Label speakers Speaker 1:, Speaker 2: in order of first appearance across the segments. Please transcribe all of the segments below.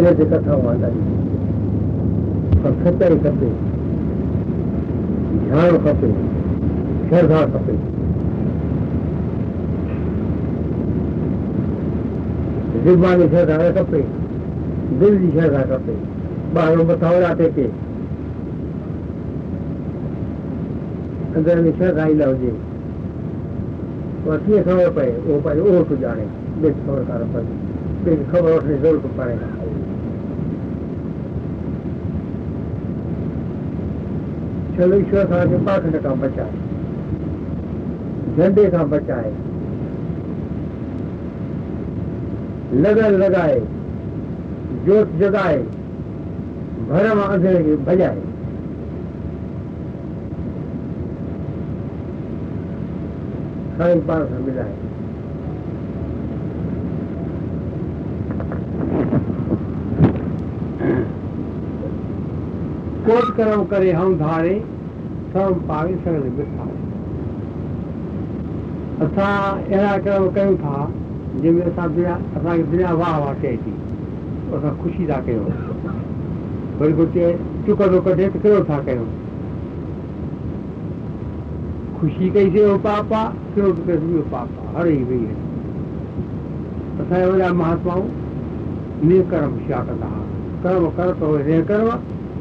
Speaker 1: ते कथाऊं आहे
Speaker 2: ॾाढी
Speaker 1: पर सचाई खपे ध्यानु खपे श्रद्धा खपे
Speaker 2: ज़ुबानी श्रद्धा खपे दिलि श्रद्धा खपे में श्रद्धा न कीअं ख़बर पए उहो पंहिंजो थो ॼाणे ॿिए पए ॿिए ख़बर वठण जी ज़रूरत ईश्वर असांखे पाखंड खां बचाए झंडे खां बचाए लगन लॻाए जोत जॻाए भरम अंधेरे खे भॼाए साईं पाण सां मिलाए। ڪوٽ ڪرم ڪري هم ڌاري سرو پاوي سگل بساري اسان اهڙا ڪرم ڪيون ٿا جنهن ۾ اسان دنيا اسان کي دنيا واهه واهه چئي ٿي اسان خوشي ٿا ڪيون. وري ڪو چئي چڪ ٿو ڪڍي ته ڪهڙو ٿا ڪيون؟ خوشي ڪئيسين اهو پاپ آهي ڪهڙو ٿو ڪيوسين اهو پاپ هر ئي وئي اسان جا وڏا مهاتمائون نڪرم ڇا ڪندا هئا ڪرم ڪر تو نڪرم اس بيسرو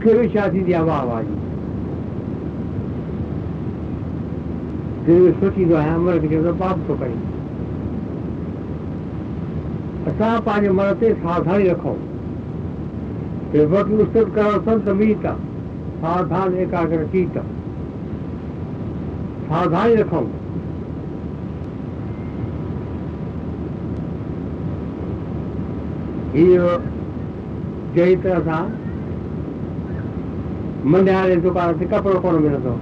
Speaker 2: مون کي به ڇا ٿيندي آهي واهه واهه جي سوچيندو آهيان من کي پاپ ٿو ڪري اسان پنهنجي من تي ساوڌاني رکون وقت استت ڪرڻ سنت ميت ساوڌان ايڪاگر چيت ساوڌاني رکون اهو جهڙي طرح سان منڊهاري دڪان تي ڪپڙو ڪونه ملندو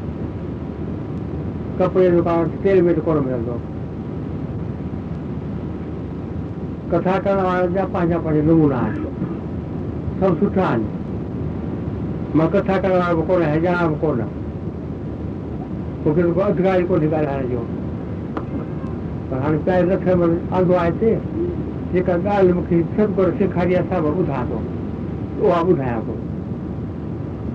Speaker 2: ڪپڙي ڪٿا ڪرڻ وارن جا پنهنجا پنهنجا نمونا مان ڪٿا ڪرڻ وارو ڪونه ڄاڻان به ڪونهي ڳالهائڻ جو سيکاري آهي سڀ ٻڌان ٿو اها ٻڌايان ٿو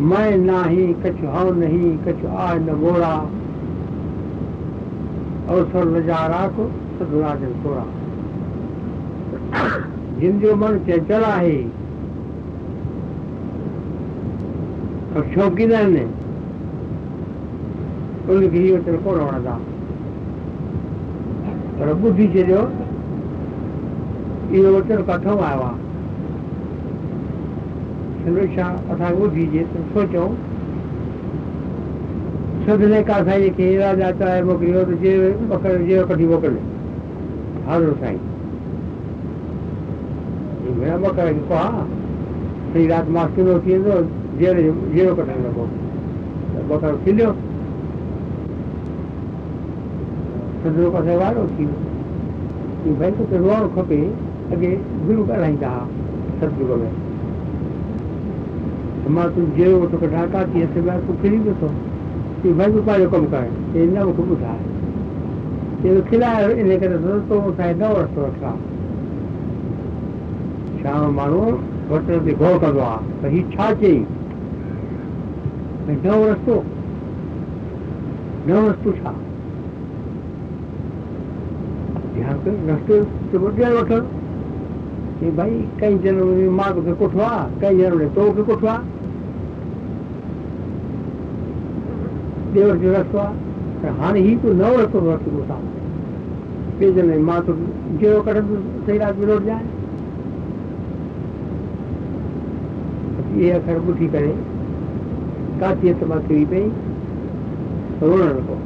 Speaker 2: मैं नाही कछु हव नहीं कछु आ न मोड़ा। अवसर नजारा को सदराजन थोड़ा जिन जो मन चंचल आहे और शौक़ीन आहिनि उनखे इहो वचन कोन वणंदा पर ॿुधी छॾियो इहो वचन किथां आयो هميشه اسان کي ٻڌجي ته سوچون سڀني ڪا سائين کي راجا چڙهائي موڪليو ته جي موڪلي جي ڪڍي موڪلي حاضر سائين ڀيڻ ٻڪر کي ها صحيح رات مان ڪلو ٿي ويندو جير جيرو ڪڍڻ لڳو ته ٻڪر کليو سدرو پاسي وارو ٿي ويو ڀئي توکي روئڻ کپي اڳي گرو ڳالهائيندا هئا ستگرو ۾ مان تون جهڙو توکي ڍاڪا ٿي مان تون کلي پيو ٿو. ڪه ڀئي تون پنهنجو ڪم ڪر. چئي نه مون کي ٻڌائي. چئي کلائي ان ڪري تو مون سان نئون رستو وٺان شام ماڻهو وٽ تي گور ڪندو آهي ته هيءُ ڇا چئي؟ نئون رستو نئون رستو ڇا؟ رستو ڏيڻ وٺڻ ڪه ڀائي ڪئي جنم ۾ مان کي ڪٺو آهي ڪئي جنم ۾ تو کي ڪٺو آهي ديور جو رستو آهي پر هاڻي هيءُ تون نئون رستو ورتو تو سان ٻئي جنم ۾ مان تو جهڙو ڪڍندس صحيح رات وروڌ جائي اهي اکر ٻڌي ڪري ڪاتيءَ ته مان ڪري پئي لڳو ڪه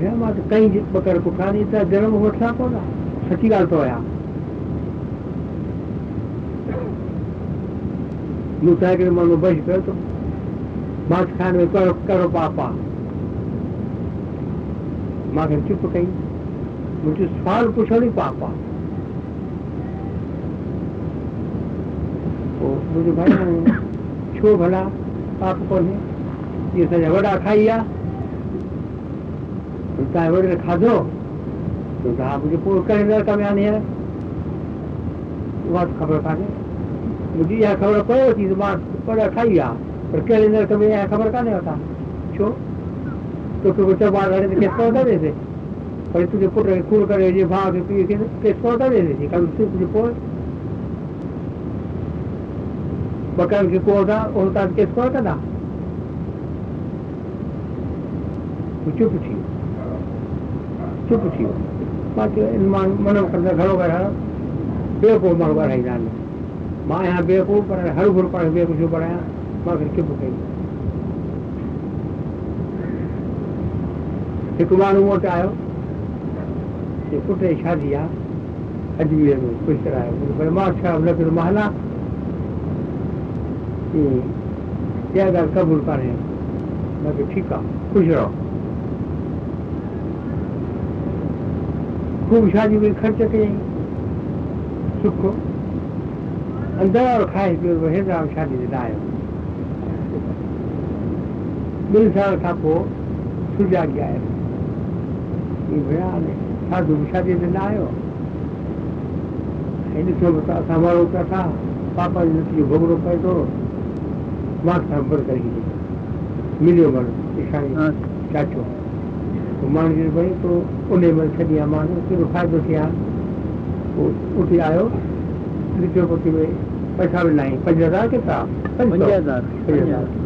Speaker 2: ڀيڻ مان ته ڪئي ٻه ڪر پٺاني ته جنم وٺيا ڪونه سچي ڳالهه ٿو آهيان مون تنهن ڪري ماڻهو بش ڪيو ٿو مان کائڻ ۾ ڪهڙو ڪهڙو پاپ. آهي مون کي چپ ڪئي منهنجو سوال پڇڻ ئي پاپ. آهي پوءِ منهنجو ڀائي ڇو ڀلا؟ پاپ ڪونهي. اهي اسان جا وڏا کائي آهي توهان وڏي کاڌو ته ها منهنجو پورو ڪري ۾ آڻي اها خبر ڪانهي. منهنجي اها خبر پئي ٿي ته مان وڏا کائي آهي उसके अंदर कभी यहाँ खबर का नहीं होता? क्यों? तो क्योंकि ऊँचा बाढ़ तो रहे थे कैसे होता देते? और तुझे पुट रहे कूड़ कर रहे भाव कैसे होता दे देते कभी तुझे तुझे पोल बकल के को होता होता कैसे होता था? चुप थी चुप थी बाकी मनो कंदा घणो करे बेवकूफ़ माण्हू ॻाल्हाईंदा आहिनि माँ आहियाँ बेवकूफ़ पर हर गुरू पाण बेवकूफ़ पढ़ायां هڪ ماڻهو مون وٽ آيو جي شادي آهي اجمير ۾ خوش مان ڇا نه پيو مان هلان اها ڳالهه قبول ڪانهي مون کي ٺيڪ آهي خوش رهو خوب شادي خرچ ڪيئين اندر کائي پيو هيڏا شادي تي نه آيو ٻن سال کان پوءِ سجاگي آيو ڀيڻ هاڻي ساڌو به شادي تي نه آيو ۽ ڏسو ته اسان ماڻهو ته اسان پاپا جو نتيجو ڀوگڻو پئي ٿو مان سان بر ڪري مليو ماڻهو چاچو پوءِ ماڻهو چيو ڀئي ٿورو ان مهل ڇڏي آهي ماڻهو ڪهڙو فائدو ٿئي ها پوءِ اٿي آيو ڏٺو پوءِ ڀئي پئسا به نه پنج هزار ڪيترا پنج
Speaker 3: هزار پنج هزار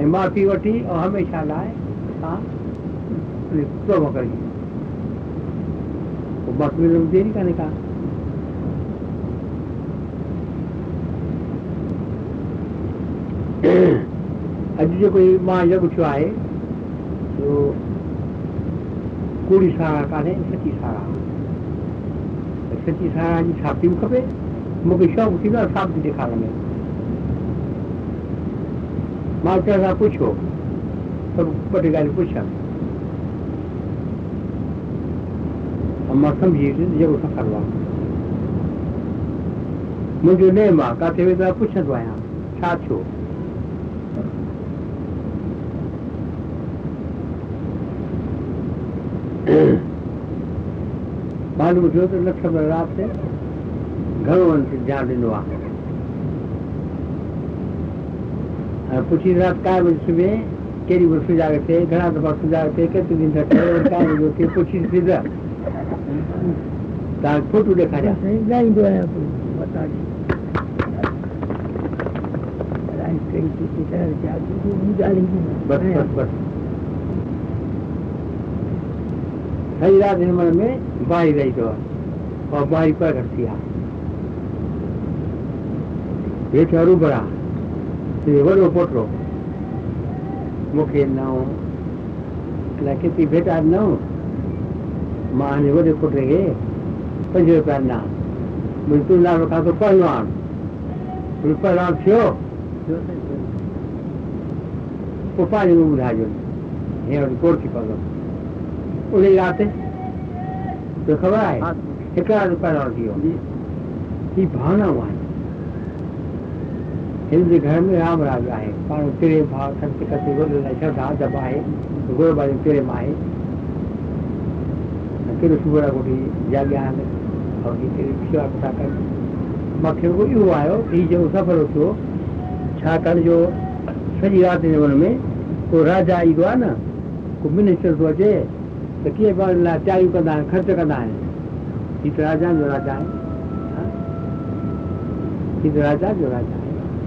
Speaker 2: ۽ معافي وٺي ۽ هميشه لاءِ اسان ڪم ڪيون پوءِ باقي ديري ڪانهي ڪا؟ اڄ جيڪو مان يگ ٿيو آهي ڪوڙي سارا ڪانهي سچي سارا سچي سارا جي ڇاپي به کپي مون کي شوق ٿيندو آهي ثابت ڏيکارڻ ۾ مان کان پڇو سڀ جيڪو سفر آهي منهنجو نيم آهي ڪٿي ويندو آهي پڇندو آهيان ڇا ٿيو گهڻو ڌيان ڏنو آهي પછી કાય વર્ષે કેરી વર્ષે જ આવે છે ઘણા દફા સુધાર છે કેટલી દિન થશે કાય વર્ષે પૂછી સીધા તાર ખોટું દેખાડ્યા
Speaker 3: જઈ ગયા બતાડી
Speaker 2: સૈરા નિર્મળ મેં બાઈ રહી ગયો और बाई पर रख दिया ये चारू बड़ा વડો પોટલો મૂકી નાઉ લખેતી ભેટા નવ માને વડે પોટલે ગે પંજો રૂપિયાના બિલકુલ ના. રોકા તો પહેલવાન પહેલવાન થયો. પોપાની નું રાજો હે કોરથી પગો ઓલી રાતે? તો ખવાય. એકલા રૂપિયા થયો? એ ભાવના વાંચ ها هڪڙا رپيا ٿي ويو جي هي ڀاونائون آهن هن جي گهر ۾ رام راج آهي پاڻ ٽري ڀاءُ لاءِ صبح ڪوٺي جاڳيا آهن اهو آيو هي جو سفر ٿيو ڇاڪاڻ جو سڄي رات جي هن ۾ ڪو راجا ايندو آهي نه ڪو منسٽر ٿو اچي ته ڪيئن پاڻ لاءِ تياريون ڪندا آهن خرچ ڪندا آهن؟ راجا جو راجا ها؟ ته راجا جو راجا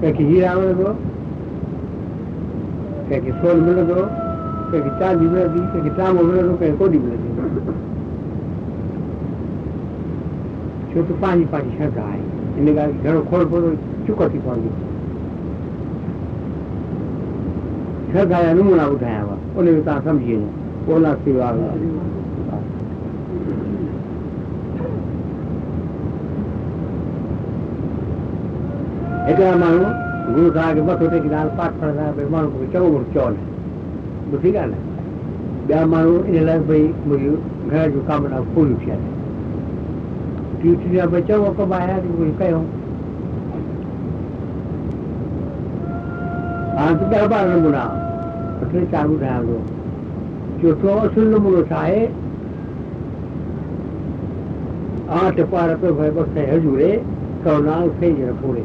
Speaker 2: ڪنهن کي هيرا ملندو ڪنهن کي سون ملندو ڪنهن کي چاندي ملندي ڪنهن کي تامبو ملندو ڪنهن کي ڪوڏي ملندي ڇو ته پنهنجي پنهنجي شرڌا آهي ان ڳالهه کي گهڻو کوڙ پوندو چڪ ٿي پوندي شرڌا جا نمونا ٻڌايانو ان ۾ توهان سمجهي وڃو हिकिड़ा माण्हू गुरू साहिब खे मथो टेकी दाल पाठ पढ़ंदा भई माण्हू खे चङो घणो चवनि ॿुधी ॻाल्हि आहे ॿिया माण्हू इन लाइ भई मुंहिंजूं घर जूं कामना पूरियूं थियनि टियूं थी भई चङो कमाया कुझु कयूं हाणे त ॾह ॿारहं नमूना टे चारि ॿुधायां थो चोथों असुल नमूनो छा आहे आठ पार पियो भई बस हजूरे करुणाल सही जण पूरे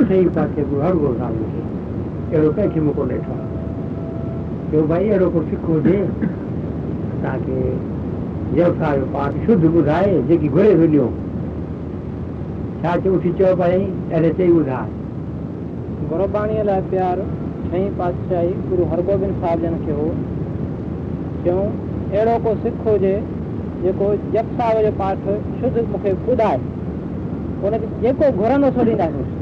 Speaker 2: صحيح ڇا چيو ڀائي اهڙي
Speaker 4: گرباڻيءَ لاءِ پيار ڇهين پاتشاهي گرو هرگوبند صاحب جن کي هو چيون اهڙو ڪو سک هجي جيڪو پاٺ شڌ مون کي ٻڌائي جيڪو گهرندو سو ڏينداسين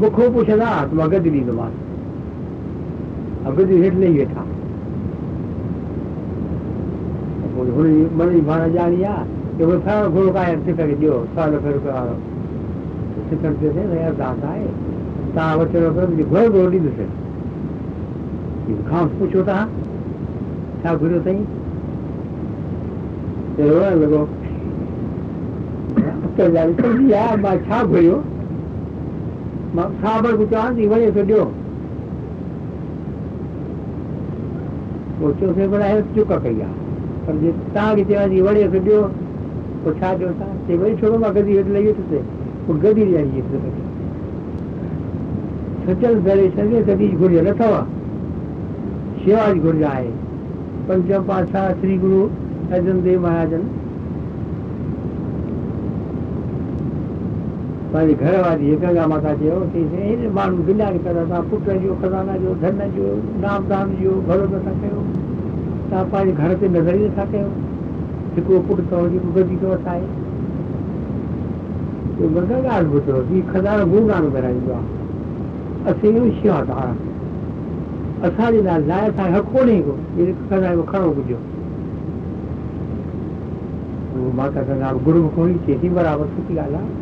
Speaker 2: مون کان پڇندا ته مان گڏ ڏيندومانس هيٺ آهي ڪه ڀئي فلاڻو گهوڙو ڪائي سڪ کي ڏيو سؤ لک رپيا وارو سڪڻ تي ڀئي ارداس آهي توهان وٺو منهنجو گهوڙو گهوڙو ڏيندس کان پڇو توهان ڇا گهريو آهي مان ڇا گهريو مان صابر به چوان ٿي وڃي ٿو چڪ ڪئي آهي پر ٿي ٿو ڏيو پوءِ ڇا ڏيو توهان چئي وري ڇو مان گدي هيٺ سچل سڄي جي گهرج نه اٿو شيوا جي گهرج آهي پنچم پاتشاهه شري گرو ارجن ديو مهاراجن پنهنجي گهر واري گنگا ماتا چيو هيڏي ماڻهو بلاڙي ڪيو توهان پٽ جو کزانا جو ڌن جو نام دان جو ڀلو نٿا ڪيو. توهان پنهنجي گهر تي نظر ئي نٿا ڪيو. هڪڙو پٽ اٿو جيڪو گدي ٿو وسائي گنگا ٻڌو هي خزانو گرو نانڪ ورائيندو آهي. اسين شيوادار اسان جي لاءِ لاءِ اسان کي حق ڪونهي ڪو خزانو کڻو گهرجو. ماتا گنگا گرو ڪوئي چئي ٿي برابر سٺي ڳالهه آهي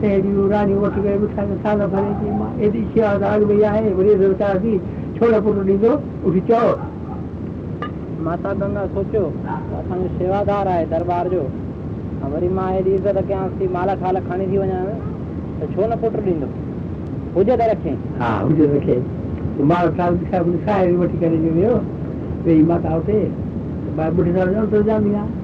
Speaker 2: ساهيڙيون رانيون وٺي ڪري ٻڌائي سال ڀري ٿي مان ايڏي شيوادار ڀئي آهي وري ويچار ٿي ڇو نه پٽ ڏيندو اٺي چئو
Speaker 4: ماتا گنگا سوچيو اسان جو شيوادار آهي درٻار جو. ۽ وري مان هيڏي عزت ڪيانس ٿي مال کال کڻي ٿي وڃان. ته ڇو نه پٽ ڏيندو هجي ته رکي.
Speaker 2: ها هجي رکي. مال کال ساهيڙي وٺي ڪري جو ويو. ويهي ماتا هتي ٻڍي سال جو جامي آهي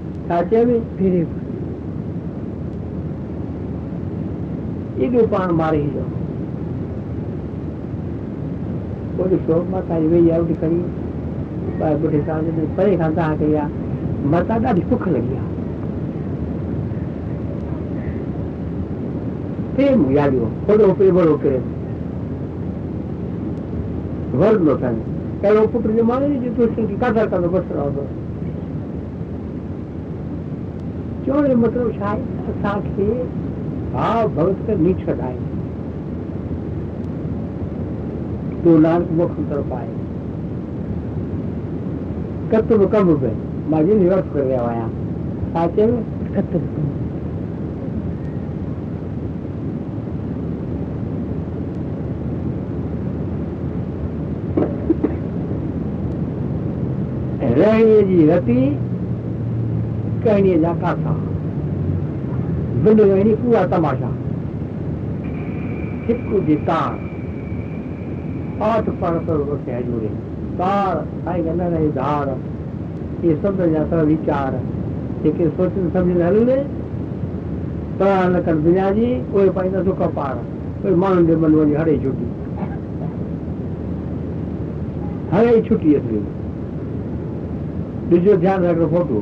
Speaker 2: ڇا چئبي
Speaker 3: ڦيري
Speaker 2: ايڏو پاڻ ماري ايندو پوءِ ڏسو ماتا جي ويئي آهي اٺي کڻي ٻاهر ٻڍي سان پري کان توهان ڪئي آهي ماتا ڏاڍي سک لڳي آهي پريم ياديو وڏو پريم وڏو پريم ورندو اٿن اهڙو پٽ جو ماڻهو جي تون قدر ڪندو بس رهندو क्यों मतलब शायद साठ के? भाव भगत कर नहीं छटाए तो नानक मोक्ष कर पाए कत्व कम हुए। माजी निवर्त कर गया आया साचे में
Speaker 3: कत्व कम
Speaker 2: रही रति ڪهڙيءَ جا ڪاٿا بل ويڻي پورا تماشا هڪ جي تار آٺ پر کي هجوري تار سائين نه رهي ڌار اهي سڀ جا سڀ ويچار جيڪي سوچن سمجهن هلندي توهان نه ڪن دنيا جي اهي پائيندا سک پار اهي ماڻهن جي من وڃي هري ڇٽي هري ڇٽي اصلي ڏسو ڌيان رکو فوٽو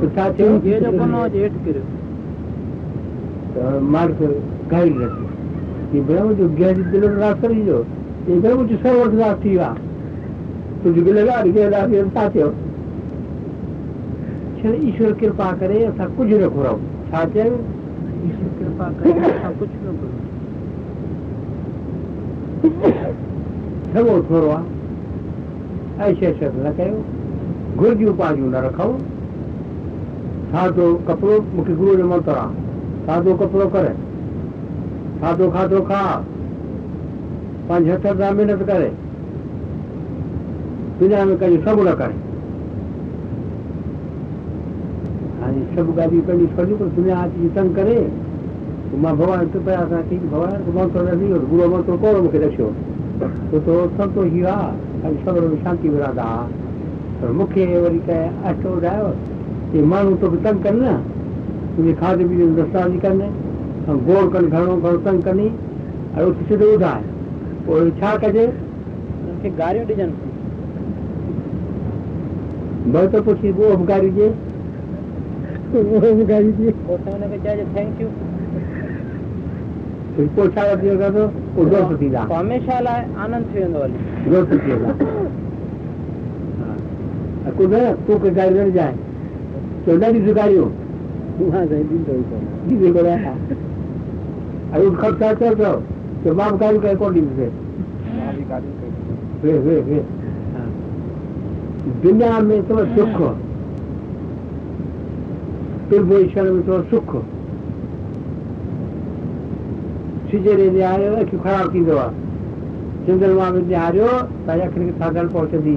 Speaker 2: ڇا ٿيو مالڪ گائيڊ رکي برهم جو غير دل رات ڪري جو يي برهم جو سرو رات ٿي. ويا تنهنجي دل ڏاڍي غير ڇا ٿيو ڇا ايشور ڪرپا ڪري اسان ڪجهه نه گهرئون ڇا چيو
Speaker 4: ايشور ڪرپا ڪري اسان ڪجهه نه گهرئون
Speaker 2: سڳو ٿورو آهي ۽ شيءِ شيءِ نه ڪيو گهرجيون پنهنجيون نه رکون سادو ڪپڙو مون کي گرو جو منتر آهي سادو ڪپڙو ڪري. سادو کاڌو کا. پنهنجي هٿ سان محنت ڪري. دنيا ۾ ڪنهن جو سڀ نه ڪري. هاڻي سڀ ڳالهيون پنهنجي سڄي پر دنيا اچي تنگ ڪري. مان ڀڳوان هتي پيا اسان ٺيڪ ڀڳوان منتر نه ٿي گرو منتر ڪونه مون کي رکيو؟ ڇو ته سنتوش ئي آهي خالي صبر ۾ شانتي ورادا پر مون کي وري ڪنهن اشٽ ٻڌايو ماڻهو توکي تنگ ڪن نه. تنهنجي کاڌي پيتي جو رستا ٿي ڪن ۽ گوڙ ڪن گهڻو گهڻو تنگ ڪن ۽ اتي سڌو ٻڌائي. پوءِ ڇا ڪجي؟
Speaker 4: ان کي گاريون ڏجن.
Speaker 2: ڀلي ته پڇي پوءِ ابڪاري جي
Speaker 3: ابڪاري جي
Speaker 4: پوءِ ته هن کي چئجي ٿينڪ يو
Speaker 2: پوءِ ڇا وٺي سگهندو پوءِ دوست ٿيندا.
Speaker 4: پوءِ هميشه لاءِ آنند ٿي ويندو هلي
Speaker 2: دوست ٿي ويندا. ها. ڪجهه نه تون ڪي گاڙي نه ۽ چئو ته مان به ڪونه ڏيندس. دنيا ۾ اٿو سک پرڀو ايشور ۾ اٿو سک سجري نهاريو اکيون خراب ٿيندو آهي چندرما ۾ نهاريو توهان جي اکين کي ٿاڌل پهچندي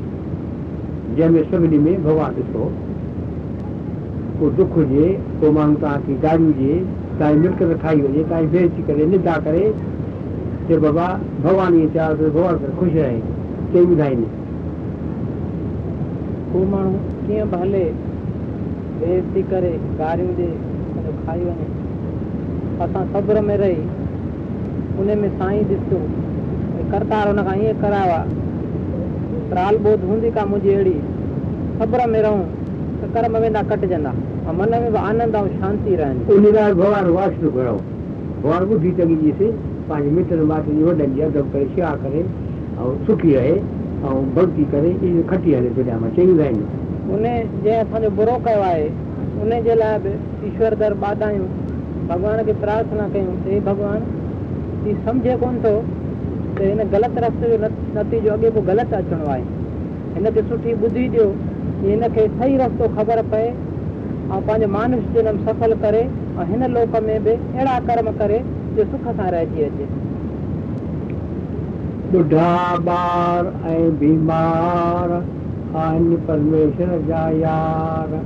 Speaker 2: جنهن ۾ سڀني ۾ ڀڳوان ڏسو ڪو دک هجي ڪو ماڻهو توهان کي گاڙي هجي توهان جي ملڪت کائي وڃي توهان جي بي عزتي ڪري نندا ڪري چئي بابا ڀڳوان ائين چيو ته ڀڳوان سان خوش رهي. چئي ٻڌائيندي
Speaker 4: ڪو ماڻهو ڪيئن به هلي بي عزتي ڪري گاريون ڏي پنهنجو کائي وڃي اسان صبر ۾ رهي ان ۾ سائين ڏسو ڪرتار هن کان ائين ڪرايو آهي त्राल ॿोध हूंदी का मुंहिंजी अहिड़ी सब्र में रहूँ त कर्म वेंदा कटिजंदा ऐं मन में बि आनंद ऐं शांती रहंदी।
Speaker 2: उन लाइ भॻवानु वाशिरो घणो भॻवानु ॿुधी चङी ॾिसे पंहिंजे मिटनि माइटनि जी वॾनि जी अदब करे शेवा करे ऐं सुखी रहे ऐं भक्ति करे इहो खटी हले दुनिया में चई ॿुधाईंदी
Speaker 4: उन जंहिं असांजो बुरो कयो आहे उन जे लाइ बि ईश्वर दर ॿाधायूं भॻवान खे प्रार्थना कयूं हे भॻवान ही सम्झे कोन थो? त हिन ग़लति रस्ते जो नतीजो अॻे पोइ ग़लति अचिणो आहे। हिनखे सुठी ॿुधी ॾियो हिनखे सही रस्तो ख़बर पए ऐं पंहिंजो मानुष जनम सफल करे ऐं हिन लोक में बि अहिड़ा कर्म करे जो सुख सां रहिजी अचे।
Speaker 2: ॿुढा ॿार ऐं बीमार आहिनि परमेश्वर जा यार।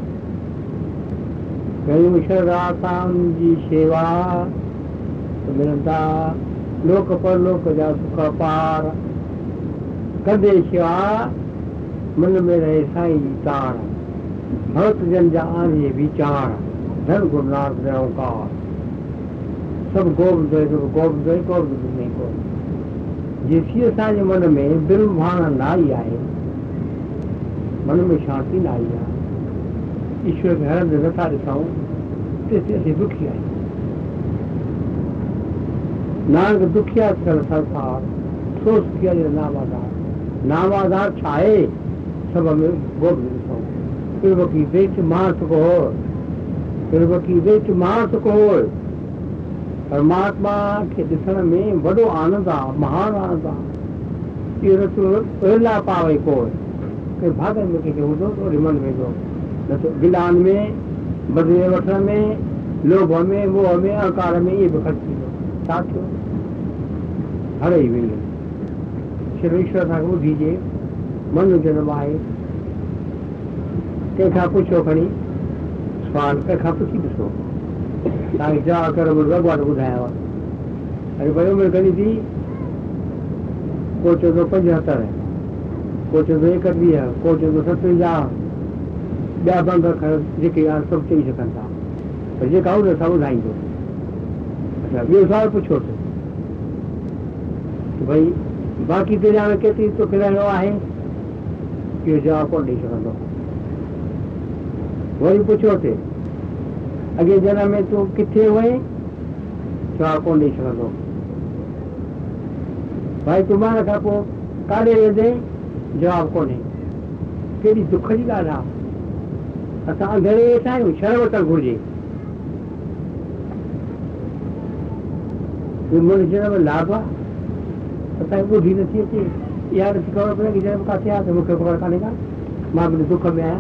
Speaker 2: कयूं शराताउन जी शेवा मिलंदा لوڪ پرلوڪ جا سک پار. ڪندي شيوا من ۾ رهي سائين جي تار. ڀڪت جن جا آني ويچار ڌن گرو نانڪ نرنڪار سڀ گوبند سڀ گوبند گوبند ۾ گوبند جيسي اسان جي من ۾ دل ڀاڻ نه آئي آهي من ۾ شانتي نه آئي آهي ايشور کي هرندي نٿا ڏسون تيس اسين دکي آهيون نانڪ دکيا ٿيل سنسار سو سکيا جو نام آڌار نام آڌار ڇا آهي سڀ ۾ گوبند ڏسون پروڪي بيچ مان سک هو پروڪي بيچ مان سک هو پرماتما کي ڏسڻ ۾ وڏو آنند آهي مهان آنند آهي اهو رستو ويلا پاوي ڪوئي ڪي ڀاگن ۾ ڪنهن کي هوندو ته وري من ويندو نه ته گلان ۾ بدلي وٺڻ ۾ لوڀ ۾ موهه ۾ اهنڪار ۾ اهي به خرچ ڇا ٿيو هر ئي ويندو شري ايشور اسان کي ٻڌجي من جنم آهي ڪنهن کان پڇو کڻي سوال ڪنهن کان پڇي ڏسو توهان کي جواب ڪرو ڀڳوان ٻڌايانو اري ڀئي عمر گهڻي ٿي ڪو چوندو پنجهتر ڪو چوندو ايڪٽيهه ڪو چوندو ستونجاهه ٻيا بند جيڪي سڀ چئي سگهن ٿا پر جيڪا هن سان ٻڌائيندو ٻيو سوال پڇوس ڀئي باقي دنيا ۾ ڪيتري توکي رهڻو آهي اهو جواب ڪونه ڏيئي سگهندو وري پڇيوس اڳي جنم ۾ تون ڪٿي هئي جواب ڪونه ڏيئي سگهندو ڀائي سڀاڻي کان پوءِ ڪاڏي ويندي جواب ڪونهي ڪهڙي دک جي ڳالهه آهي اسان انڌيري ويٺا آهيون شرم وٺڻ گهرجي વિમોણ છે લાભ સાહેબ बूढ़ी નથી હતી યાર ખબર પડે કે જેમ કાથી આવે મુખ્ય ખબર કાલે કા માં બધું દુઃખ મેં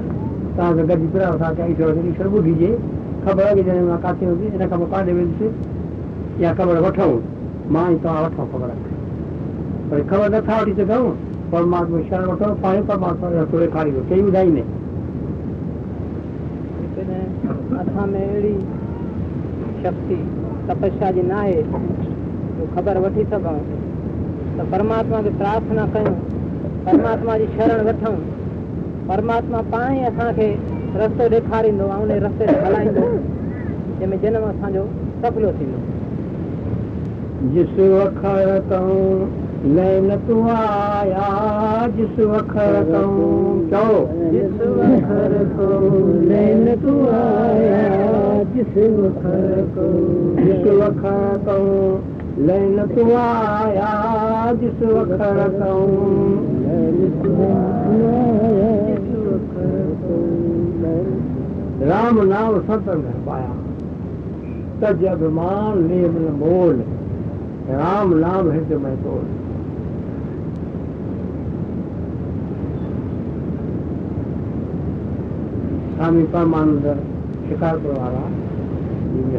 Speaker 2: તા જગત દીપરા હતા કે ઈશ્વર ની ઈશ્વર બૂઢી જે ખબર કે જેમ કાથી હોગી એના કમ કાઢે વેલ છે યા ખબર વઠાવું માં તો આ વઠાવ ખબર પણ ખબર ન થાવડી તો ગઉં પરમાત્મા ઈશ્વર વઠો પાણી પરમાત્મા તોડે ખાડી ગયો કેવું જાય ને
Speaker 4: अथा में अहिड़ी शक्ति तपस्या जी न आहे ख़बर वठी सघूं त परमात्मा खे प्रार्थना कयूं परमात्मा जी शरण वठूं परमात्मा पाण ई असांखे रस्तो ॾेखारींदो ऐं उन रस्ते ते हलाईंदो जंहिंमें जनम असांजो सफलो थींदो
Speaker 2: जिस आया जिस वखर चओ
Speaker 3: जिस वखर
Speaker 4: तूं आया
Speaker 3: जिस वखर
Speaker 2: जिस वखर लैन तूं आया जिस वखर राम नाम सतन पाया। तज अभिमान लेम मोल। राम नाम हृदय में तोड़ स्वामी परमानंद शिकारपुर वारा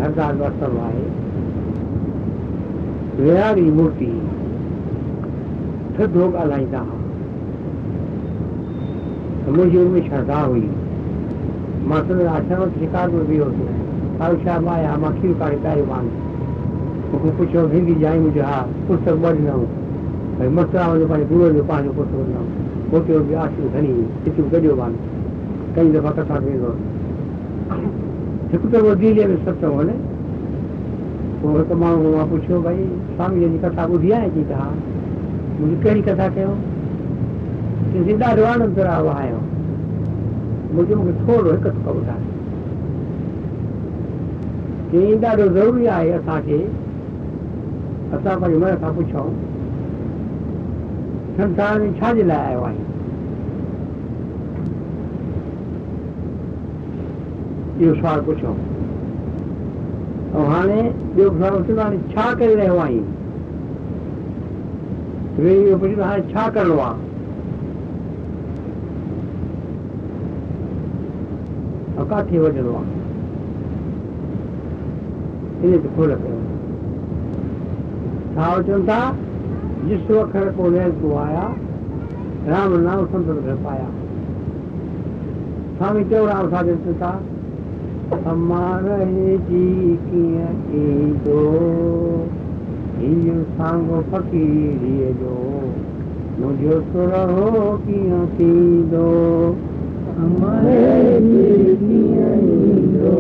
Speaker 2: हज़ार वसल आहे ويهاري مورتي ٿڌو ڳالهائيندا هئا منهنجي ان ۾ شرڌا هئي مان تنهنجي آشرم وٽ شڪارپور به هئس ساڌو شاهه مان آيا مان کير ڪاڙهي پيايو مان مون کي پڇيو هندي جائي منهنجو ها پستڪ ٻه ڏنئون ڀئي مٿرا وڃو پنهنجي گرو جو پنهنجو پستڪ ڏنئون موٽيو به آشيون کڻي هڪڙو گڏيو مان ڪئي دفعا ڪٿا ٿيندو هڪ دفعو دليءَ ۾ ستسنگ وڃي پڇيو ڀئي سواميءَ جي ڪٿا ٻڌي آهي ڪه ها منهنجي ڪهڙي ڪٿا ڪيو؟ ڏاڍو آنند آيو. منهنجو مون کي ٿورو هڪ ڪه ڏاڍو ضروري آهي اسان کي. اسان پنهنجي من کان پڇون سنسار ۾ ڇا جي لاءِ آيو آهيون اهو سوال پڇو هاڻي ٻيو هاڻي ڇا ڪري رهيو پڇندو هاڻي ڇا ڪرڻو آهي؟ ڪٿي وڃڻو آهي؟ ڇا چون ٿا؟ جس اکر ڪو آيا رام نام سنت گهر پايا. سوامي صاحب چون ٿا جي ڪيئن ايندو اهو سانگو فڪيريءَ جو منهنجو سرهو ڪيئن ٿيندو
Speaker 4: هماري جي ڪيئن ايندو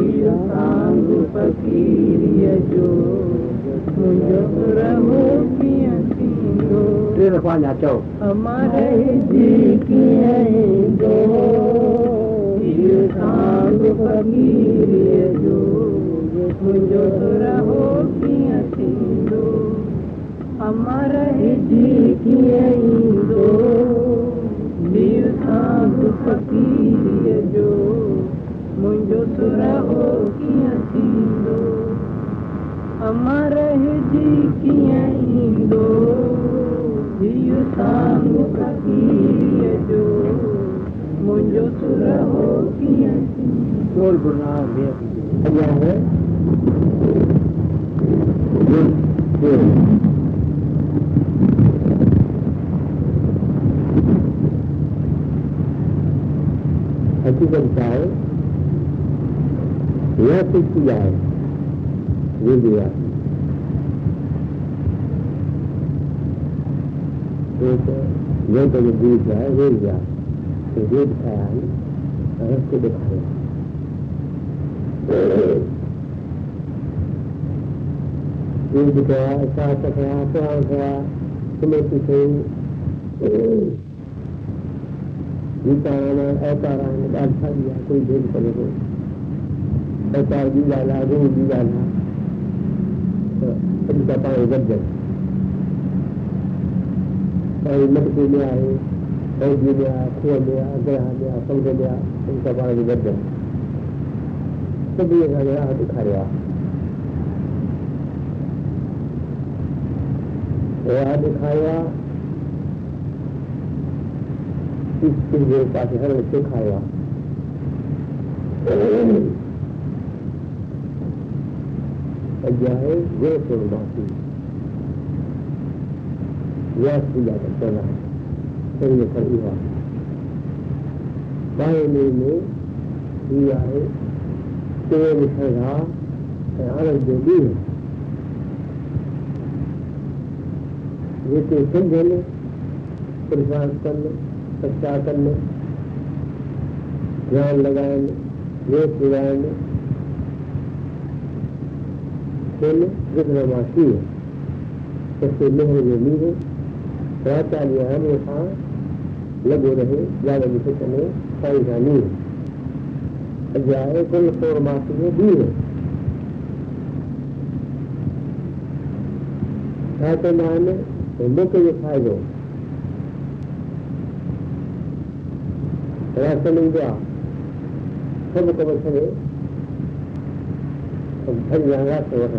Speaker 4: اهو سانگو فڪيريءَ جو منهنجو سرهو ڪيئن ٿيندو
Speaker 2: ٽي دفعا اڃا چئو
Speaker 4: هماري جي ڪيئن ايندو امر جي ڪيئن ايندو فڪيريءَ جو منهنجو سرهو ڪيئن ٿيندو امر جي ڪيئن ايندو فڪيريءَ جو मुंहिंजो सुर हो कीअं
Speaker 2: ॾोल गुरनाम भेट
Speaker 1: अॻियाँ आहे हकीकत छा आहे यह कुछ किया है ये दिया तो यह तो जो है रेल गया से वेद आयाम रस को दिखाया वेद गया शास्त्र तो गया प्यार गया स्मृति गई गीता रामायण अवतारायण बाधा दिया कोई भेद करे को अवतार जी डाला रू जी डाला तो उनका पाए गद गए। मटके में आए। قيد بها قوة بها جرح بها صلب بها انت فعل ببدل تبي هذا العهد كاريا العهد كاريا इस चीज़ के पास हर बच्चे खाएगा अज्ञा है गुण स्वरूप या पूजा करना है 생략할 이와 나의 몸의 위하에 때를 살아 하는 적이 ये समझ लें पुरुषार्थ कर लें सच्चा कर लें ध्यान लगाए लें वेश लगाए लें खेल विघ्नवासी है। सबसे मेहर जो भी है प्राचार्य है हम यहाँ लगे रहे ज़्यादा जिसे विशेष में है जाए कुल फॉर्मासी में दी है। तो मान हिंदू के जो फायदो राशन इंडिया सब कवर सड़े भय जाएगा तो वह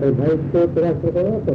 Speaker 1: भय भाई को प्रयास करो तो।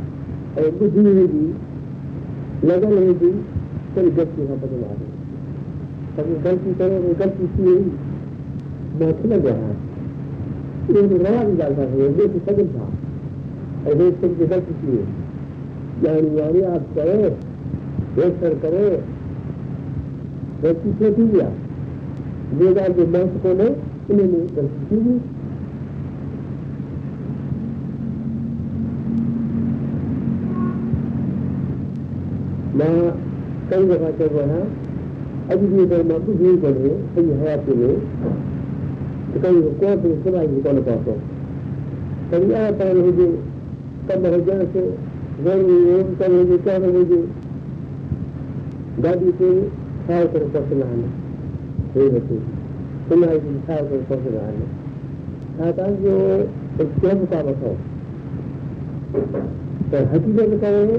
Speaker 1: और बुद्धि होगी लगन होगी तो गलती यहाँ पर बना देगी कभी गलती करो गलती की होगी बहुत लग रहा एक रवा भी डालता है, ये तो सगन था। और देख सकते गलती की यानी यानी आप करो, बेहतर करो। गलती से गया वेदा जो मंत्र को ने इन्होंने गलती की मां कई दफ़ा चइबो आहियां अॼु ॾींहं ताईं मां ॿुधी कोन्हे सॼी हयाती में त कई कोर्ट में सुभाणे कोन पहुतो कॾहिं अहिड़ा पढ़णु हुजे कम हुजण ते ज़रूरी कम हुजे करणु हुजे गाॾी ते ठाहे करे पहुचंदा आहिनि हे वठी सुञाणे जी ठाहे करे पहुचंदा आहिनि छाकाणि जो कंहिं था वठो त हक़ीक़त करे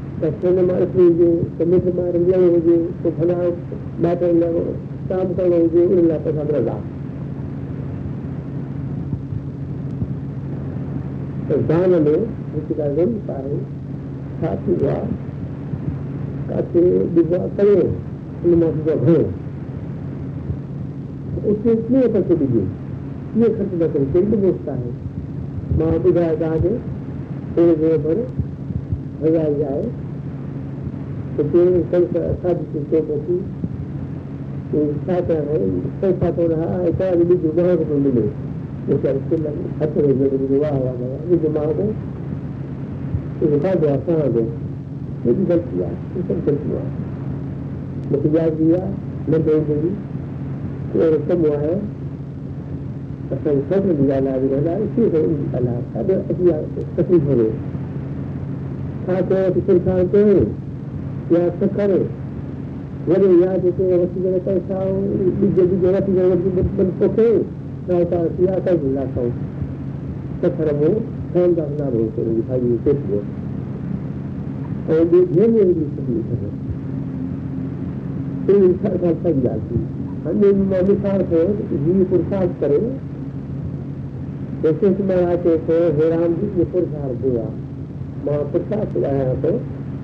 Speaker 1: સત્સંગ માર્ગ જોઈએ સમૃદ્ધ માર્ગ લેવો જોઈએ તો ભલા માટે લેવો કામ કરવું જોઈએ એવું લાગે આપણે લાભ દાનને પ્રતિકારણ પારે સાચી વાત કાચે દીવા કરે અને મોટું ભણો उससे इसलिए खर्च दीजिए ये खर्च न करें पेड़ बेचता है महापुजा आगे पेड़ जो बड़े हज़ार जाए तो तीन साधु प्रति साथ रहा, ऐसा अगली ज़ुबान को तो मिले। विवाह तो हुआ गया ये ज़ुबान को दिखा दिया कहाँ गए लेकिन गलत किया ये सब गलत हुआ। नतीजा दिया मैं दे देगी तो कम हुआ है। संसद निकाला निकाला इसी से निकाला अब तकलीफ़ हो गई खाते किसी खाते પ્રયાસ કરે વડે યાદ કે વસ્તુ જગત પૈસા બીજે બીજે વસ્તુ જગત બનતો કે નાવતા યાતા લાખો તથરમો ફેન દાખલા રોલ કરે ભાઈ તે તો और देखने में भी सभी है तो ईश्वर का सब जाती हम अनुसार से जीव पुरुषार्थ करें। जैसे कि महाराज कहते हैं हे राम जी, ये पुरुषार्थ हुआ महापुरुषार्थ यहाँ पे।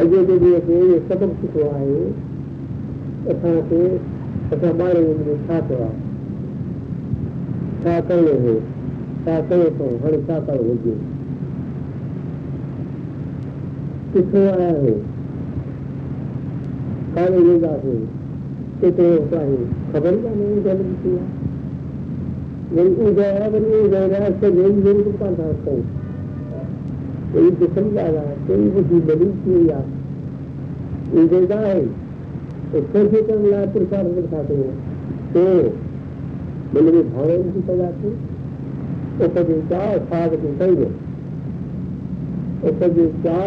Speaker 1: अॼु जे ॾींहं ते इहो सबबु सुठो आहे असांखे असां ॿारहें में छा कयो आहे छा करिणो हो छा कयो अथऊं हाणे छा करणु घुरिजे किथां आया हो काॾे वेंदासीं केतिरो ख़बर ई कान्हे गॾु थी आहे वरी उजाया वरी उजाया सॼे को कान था कयूं कोई ॻाल्हि आहे कोई ॿुधी भली थी वई आहे वेदाय कैसे करना है पुरुषार्थ दिखाते हैं। तो मन में भावे उनकी सजाते उपजीविका साग की सही उपजीविका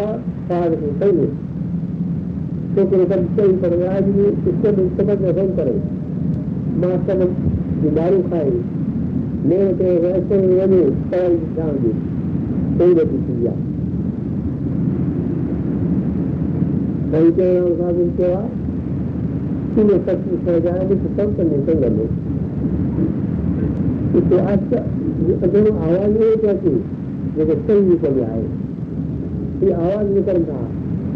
Speaker 1: साग की सही तो कुलकर्म से ही पड़ गया कि इसके मुस्तकत तो रहन करें। मास्टर दारू खाए मेरे के वैसे रमी तरह ध्यान दी। कोई नहीं किया दैतेन उद्घाटनते वा किं तत् सर्गादि कृतं तन्नितं गले इसलिए आज का अगर आवाज़ नहीं कहती जब तो कई निकल आए। ये आवाज़ निकल रहा।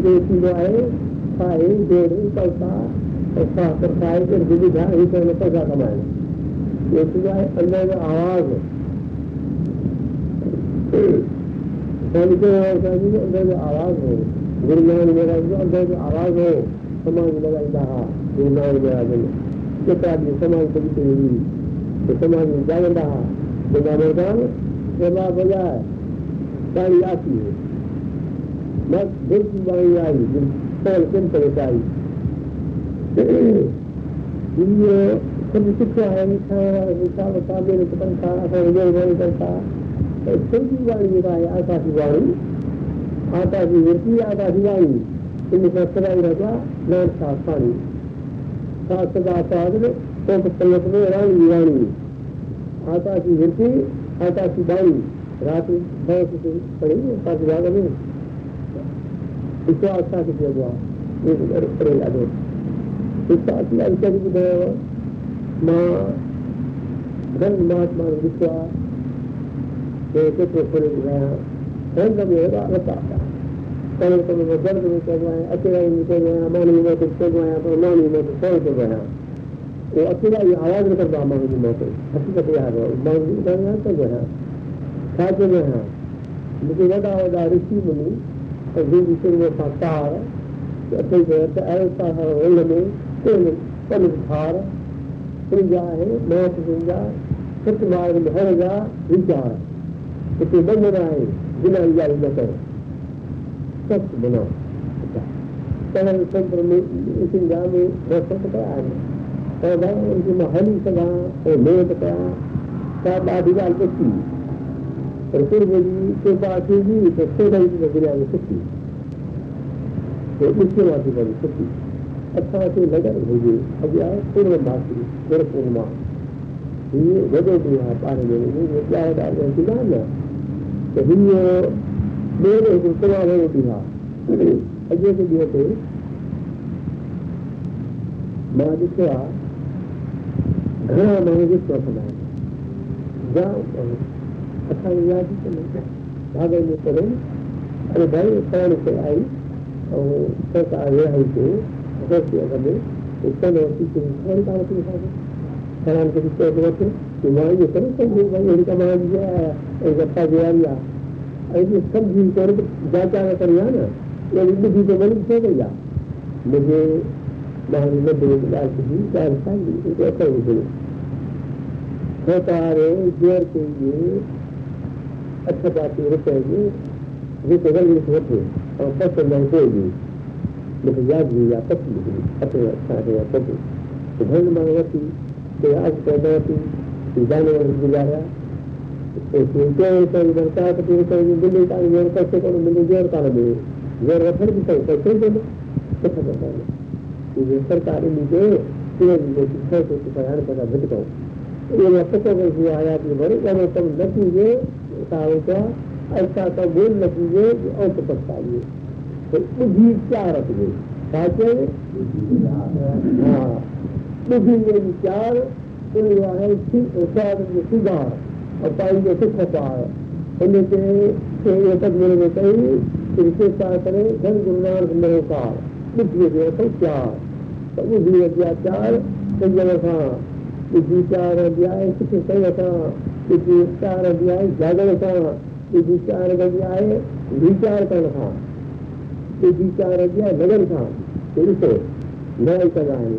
Speaker 1: जो चीज़ आए खाए डेढ़ पैसा पैसा पर खाए फिर दुविधा ही करने पैसा कमाए। ये चीज़ आए, अंदर में आवाज़। है अंदर में आवाज़ है। गुरु नानक महाराज जो अंदर जो आवाज़ हो समाज लॻाईंदा हुआ गुरु नानक महाराज में केतिरा ॾींहं समाज कढी करे हुई त समाज में ॼाणंदा हुआ बिना मैदान सेवा बजाए ताड़ी आती है बस बिल्कुल बाणी आई बिल्कुल किन तरह आई सभु सुठो आहे विशाल काबिल कनि था असांखे वाणी कनि था सिंधी वाणी जेका आहे आकाशी वाणी आता विवृत्ती आता दिवाणी इन सत्रा रजा गैर शास्त्राणी शास्त्र का पात्र तो संगत में राण विवाणी आता की वृत्ति आता की बाणी रात बहुत पड़ेगी सात भाग में। इसको आस्था के दिया हुआ। करेगा दो इसका अति आस्था की बुद्ध माँ रंग मात मान विश्वा जैसे तो पूरे बुझाया रंग में रता તમે તમે ગર્ભ નીકળવાના અતિરાય નીકળવાના અમાની મોટી શોધવાના તો અમાની મોટી સૌ શોધવાના એ અતિરાય આવાજ ન કરતો અમાની મોટી હકીકત યાદ હોય માનવી કરવાના તો ગયા સાચે ગયા लेकिन वॾा वॾा ऋषि मुनि अॻे विषय सां तार अचे चयो त अहिड़ो तव्हां हुन में कोन कोन धार पंहिंजा आहे मौत पंहिंजा सत मार्ग में हर जा वीचार हिते बंधन आहे बिना इहा न कयो सच बिना तव्हां तंत्र में सिंधा में रसत कया आहिनि भाई उनखे माँ हली सघां ऐं महिनत कयां छा ॾाढी ॻाल्हि ॾुखी पर पूर्व जी कृपा थींदी त सोरहं जी दुनिया में सुठी ॾुखी माँ थी पई सुठी असांखे लॻनि घुरिजे अॼु आहे पूर्णमासी गुरु पूर्णिमा हीअ वॾो ॾींहुं आहे महीने ॿिया वॾा ॾींहं थींदा आहिनि न त हीअ ٻيو هڪ تمام وڏو ڏينهن آهي اڄ جي ڏينهن تي مان ڏٺو آهي گهڻا ماڻهو ڏسو وٺندا آهن جام اسان کي ياد ڀاڳ ۾ ڪري اري ڀائي پاڻ کي آئي ۽ سرڪار رهائي ڪيو اگر اتپن هوتي ٿي ڪون ڪا هوتي هي حيران ڪي پيڇي هوتي تمهاري يي ڪرو يي ڀائي لڙڪا بنا ديا ايڪ گپا ديا ديا ऐसे सब जीव को जाचा का करिया ना, ये युद्ध जी। को मन से गया मुझे मोहम्मद देवदास जी चार साल कहते हुए सरकारे ज़ोर के लिए अच्छा पाती रुपये जो केवल होते और पसंद होगी लेकिन याद हुई या पति अपने अच्छा है या पति तो भगवान भगवती तो आज कहती तो जाने वाले गुजारा ಕೇಳ್ತಾ ಇದ್ದಾರೆ ತಾತ ಕೇಳ್ತಾ ಇದ್ದೀನಿ ಬಿಲ್ಲಿ ತಾನು ದೇವ್ರ ಕಟ್ಟಿಕೊಂಡು ಬಿಲ್ಲಿ ದೇವ್ರ ತಾನು ಬಿಡಿ ದೇವ್ರ ರಥನ ಕಟ್ಟಿಕೊಂಡು ಇದು ಸರ್ಕಾರಿ ನೀತಿ ಶಿಕ್ಷಣ ಪ್ರಯಾಣ ಕರ ಬಿಟ್ಕೋ ये रखो आयात में भरे या मतलब न कीजिए सारों का ऐसा का बोल न कीजिए और तो पछताइए तो बुद्धि क्या रख दे हाँ बुद्धि में विचार सुधार اور پائي جو سک هوتا هي انڪي يي تڪ ميري ۾ ڪهي انڪي ساٿ ڪرين ڌن گرناٿ نروڪار بڌ جو هي چار. تو بڌ اتياچار سنجي کان بڌ چار اڌياي سک صحيح کان بڌ چار اڌياي جاگرڻ کان بڌ چار اڌياي ويچار ڪرڻ کان بڌ چار اڌياي لگن کان ڏسو نه ڪندا آهن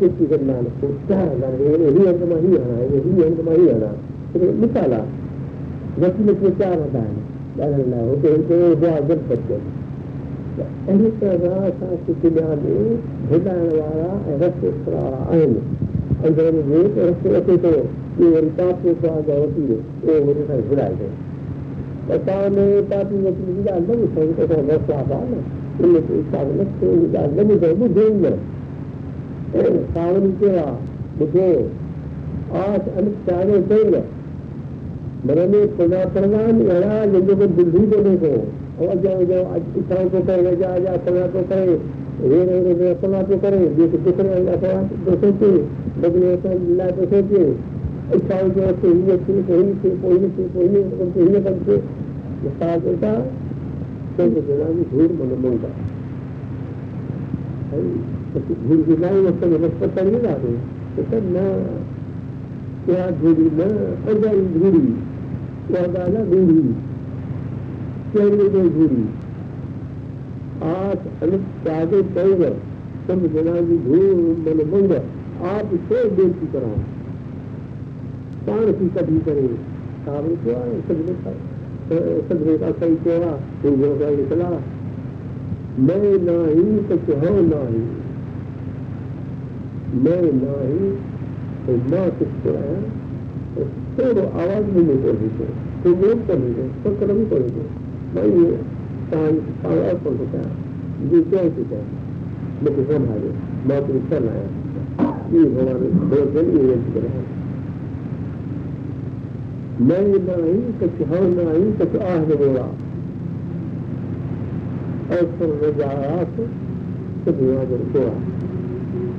Speaker 1: ڪجهه ڪندا آهن پوءِ ڇا ڪندا آهن هيءَ انگ مان هيءَ هڻا هيءَ انگ مان هيءَ هڻا آهي وڪيل کي چار هوندا آهن هتي هڪڙو دعا جب بچي اهڙي طرح اسان کي دنيا ۾ وارا ۽ رستي وارا آهن اندر ۾ ته رستو اچي ٿو اهو وري پاپي سواد وڪيل اهو وري اسان کي گهرائي ٿو ته توهان ۾ پاپي وڪيل جي ڳالهه نه ٻڌو ته اسان آهي نه ان کي حساب نه ٿيو ڳالهه نه ٻڌو ئي نه ڪهڙا ٻڌو آس چئي मैंने खुदा प्रणाम यहाँ लोगों को दिल्ली देने को और जाओ जाओ इच्छाओं को करेगा जा जा सजा को करे ये नहीं सजा को करे ये दूसरे दोषों के बदले दोषों के इच्छाओं को चाहिए थी कोई थी कोई थी कोई चाहिए करके बता देता चंद्र प्रणाम झूठ मनमोगा झूठ गिरना उसका व्यवस्था करिए ना तो सर न क्या झूठ न और झूठी चौदाना दूरी चैनी में घूरी आठ अलग त्यागे तंग सब जना की धूम मन भंग आप सो देव की तरह। प्राण की कभी करे। सावन को सजने का सजने का सही सेवा सूर्यों का निकला मैं ना ही तो कहो ना ही मैं ना ही तो माँ कुछ आया થોડો અવાજ બીજો બોલી છે તો યોગ કરી દે તો કર્મ કરી દે ભાઈ શાંત પાળા પણ હતા જે ક્યાંય ચૂક્યા બધું સંભાળે નોકરી ચલાયા એ હોવાનું થોડો કરીએ એ જ ગ્રહણ मैं नहीं कुछ हम नहीं कुछ आह बोला और सब रजात तो दिमाग बोला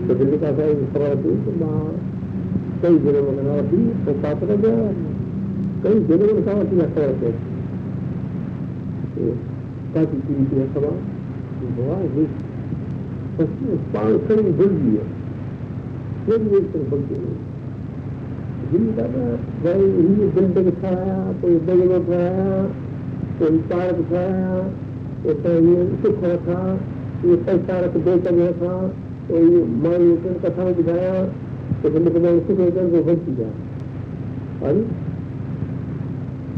Speaker 1: तो दिल्ली का साहब खबर थी कि माँ keiserwogen al drie, de patrade, keiserwogen sama tiga seratus. Kaki kiri tiga sama, bawah ini. Pasti पाँच खड़ी भर दिया फिर एक तरफ़ भर दिया जिनका भाई ये बिल्डिंग खाया तो ये बगल खाया तो ये पार्क खाया तो ये सुख रखा ये पैसा रख बेचने रखा तो ये माँ कथा दिखाया उसने बताया इससे कहकर गोबर किया और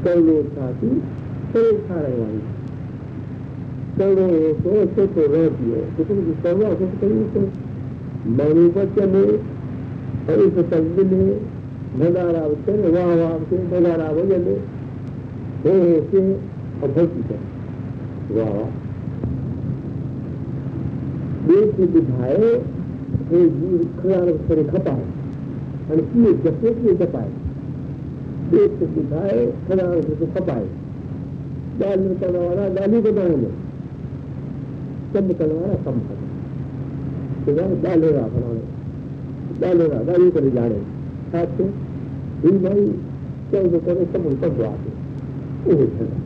Speaker 1: करोड़ों था कि करोड़ खा रहे वाली करोड़ों को उसको करोड़ दिए कुछ करोड़ उसको करिए तो मानवत चले और इस तब्दील है नजाराव से वाह वाह से नजाराव जले हो हो से और भक्ति कर वाह देश बुझाए हे जीव खपाय आणि ती जसे ते जपाय देश से सिखाए खदान से खपाए। दाल में करवाना दाली को दाने में सब करवाना कम करना डालेगा बनाने डालेगा दाली कर जाने हाथ से भाई चौदह करे सब उन पर जाते वो झगड़ा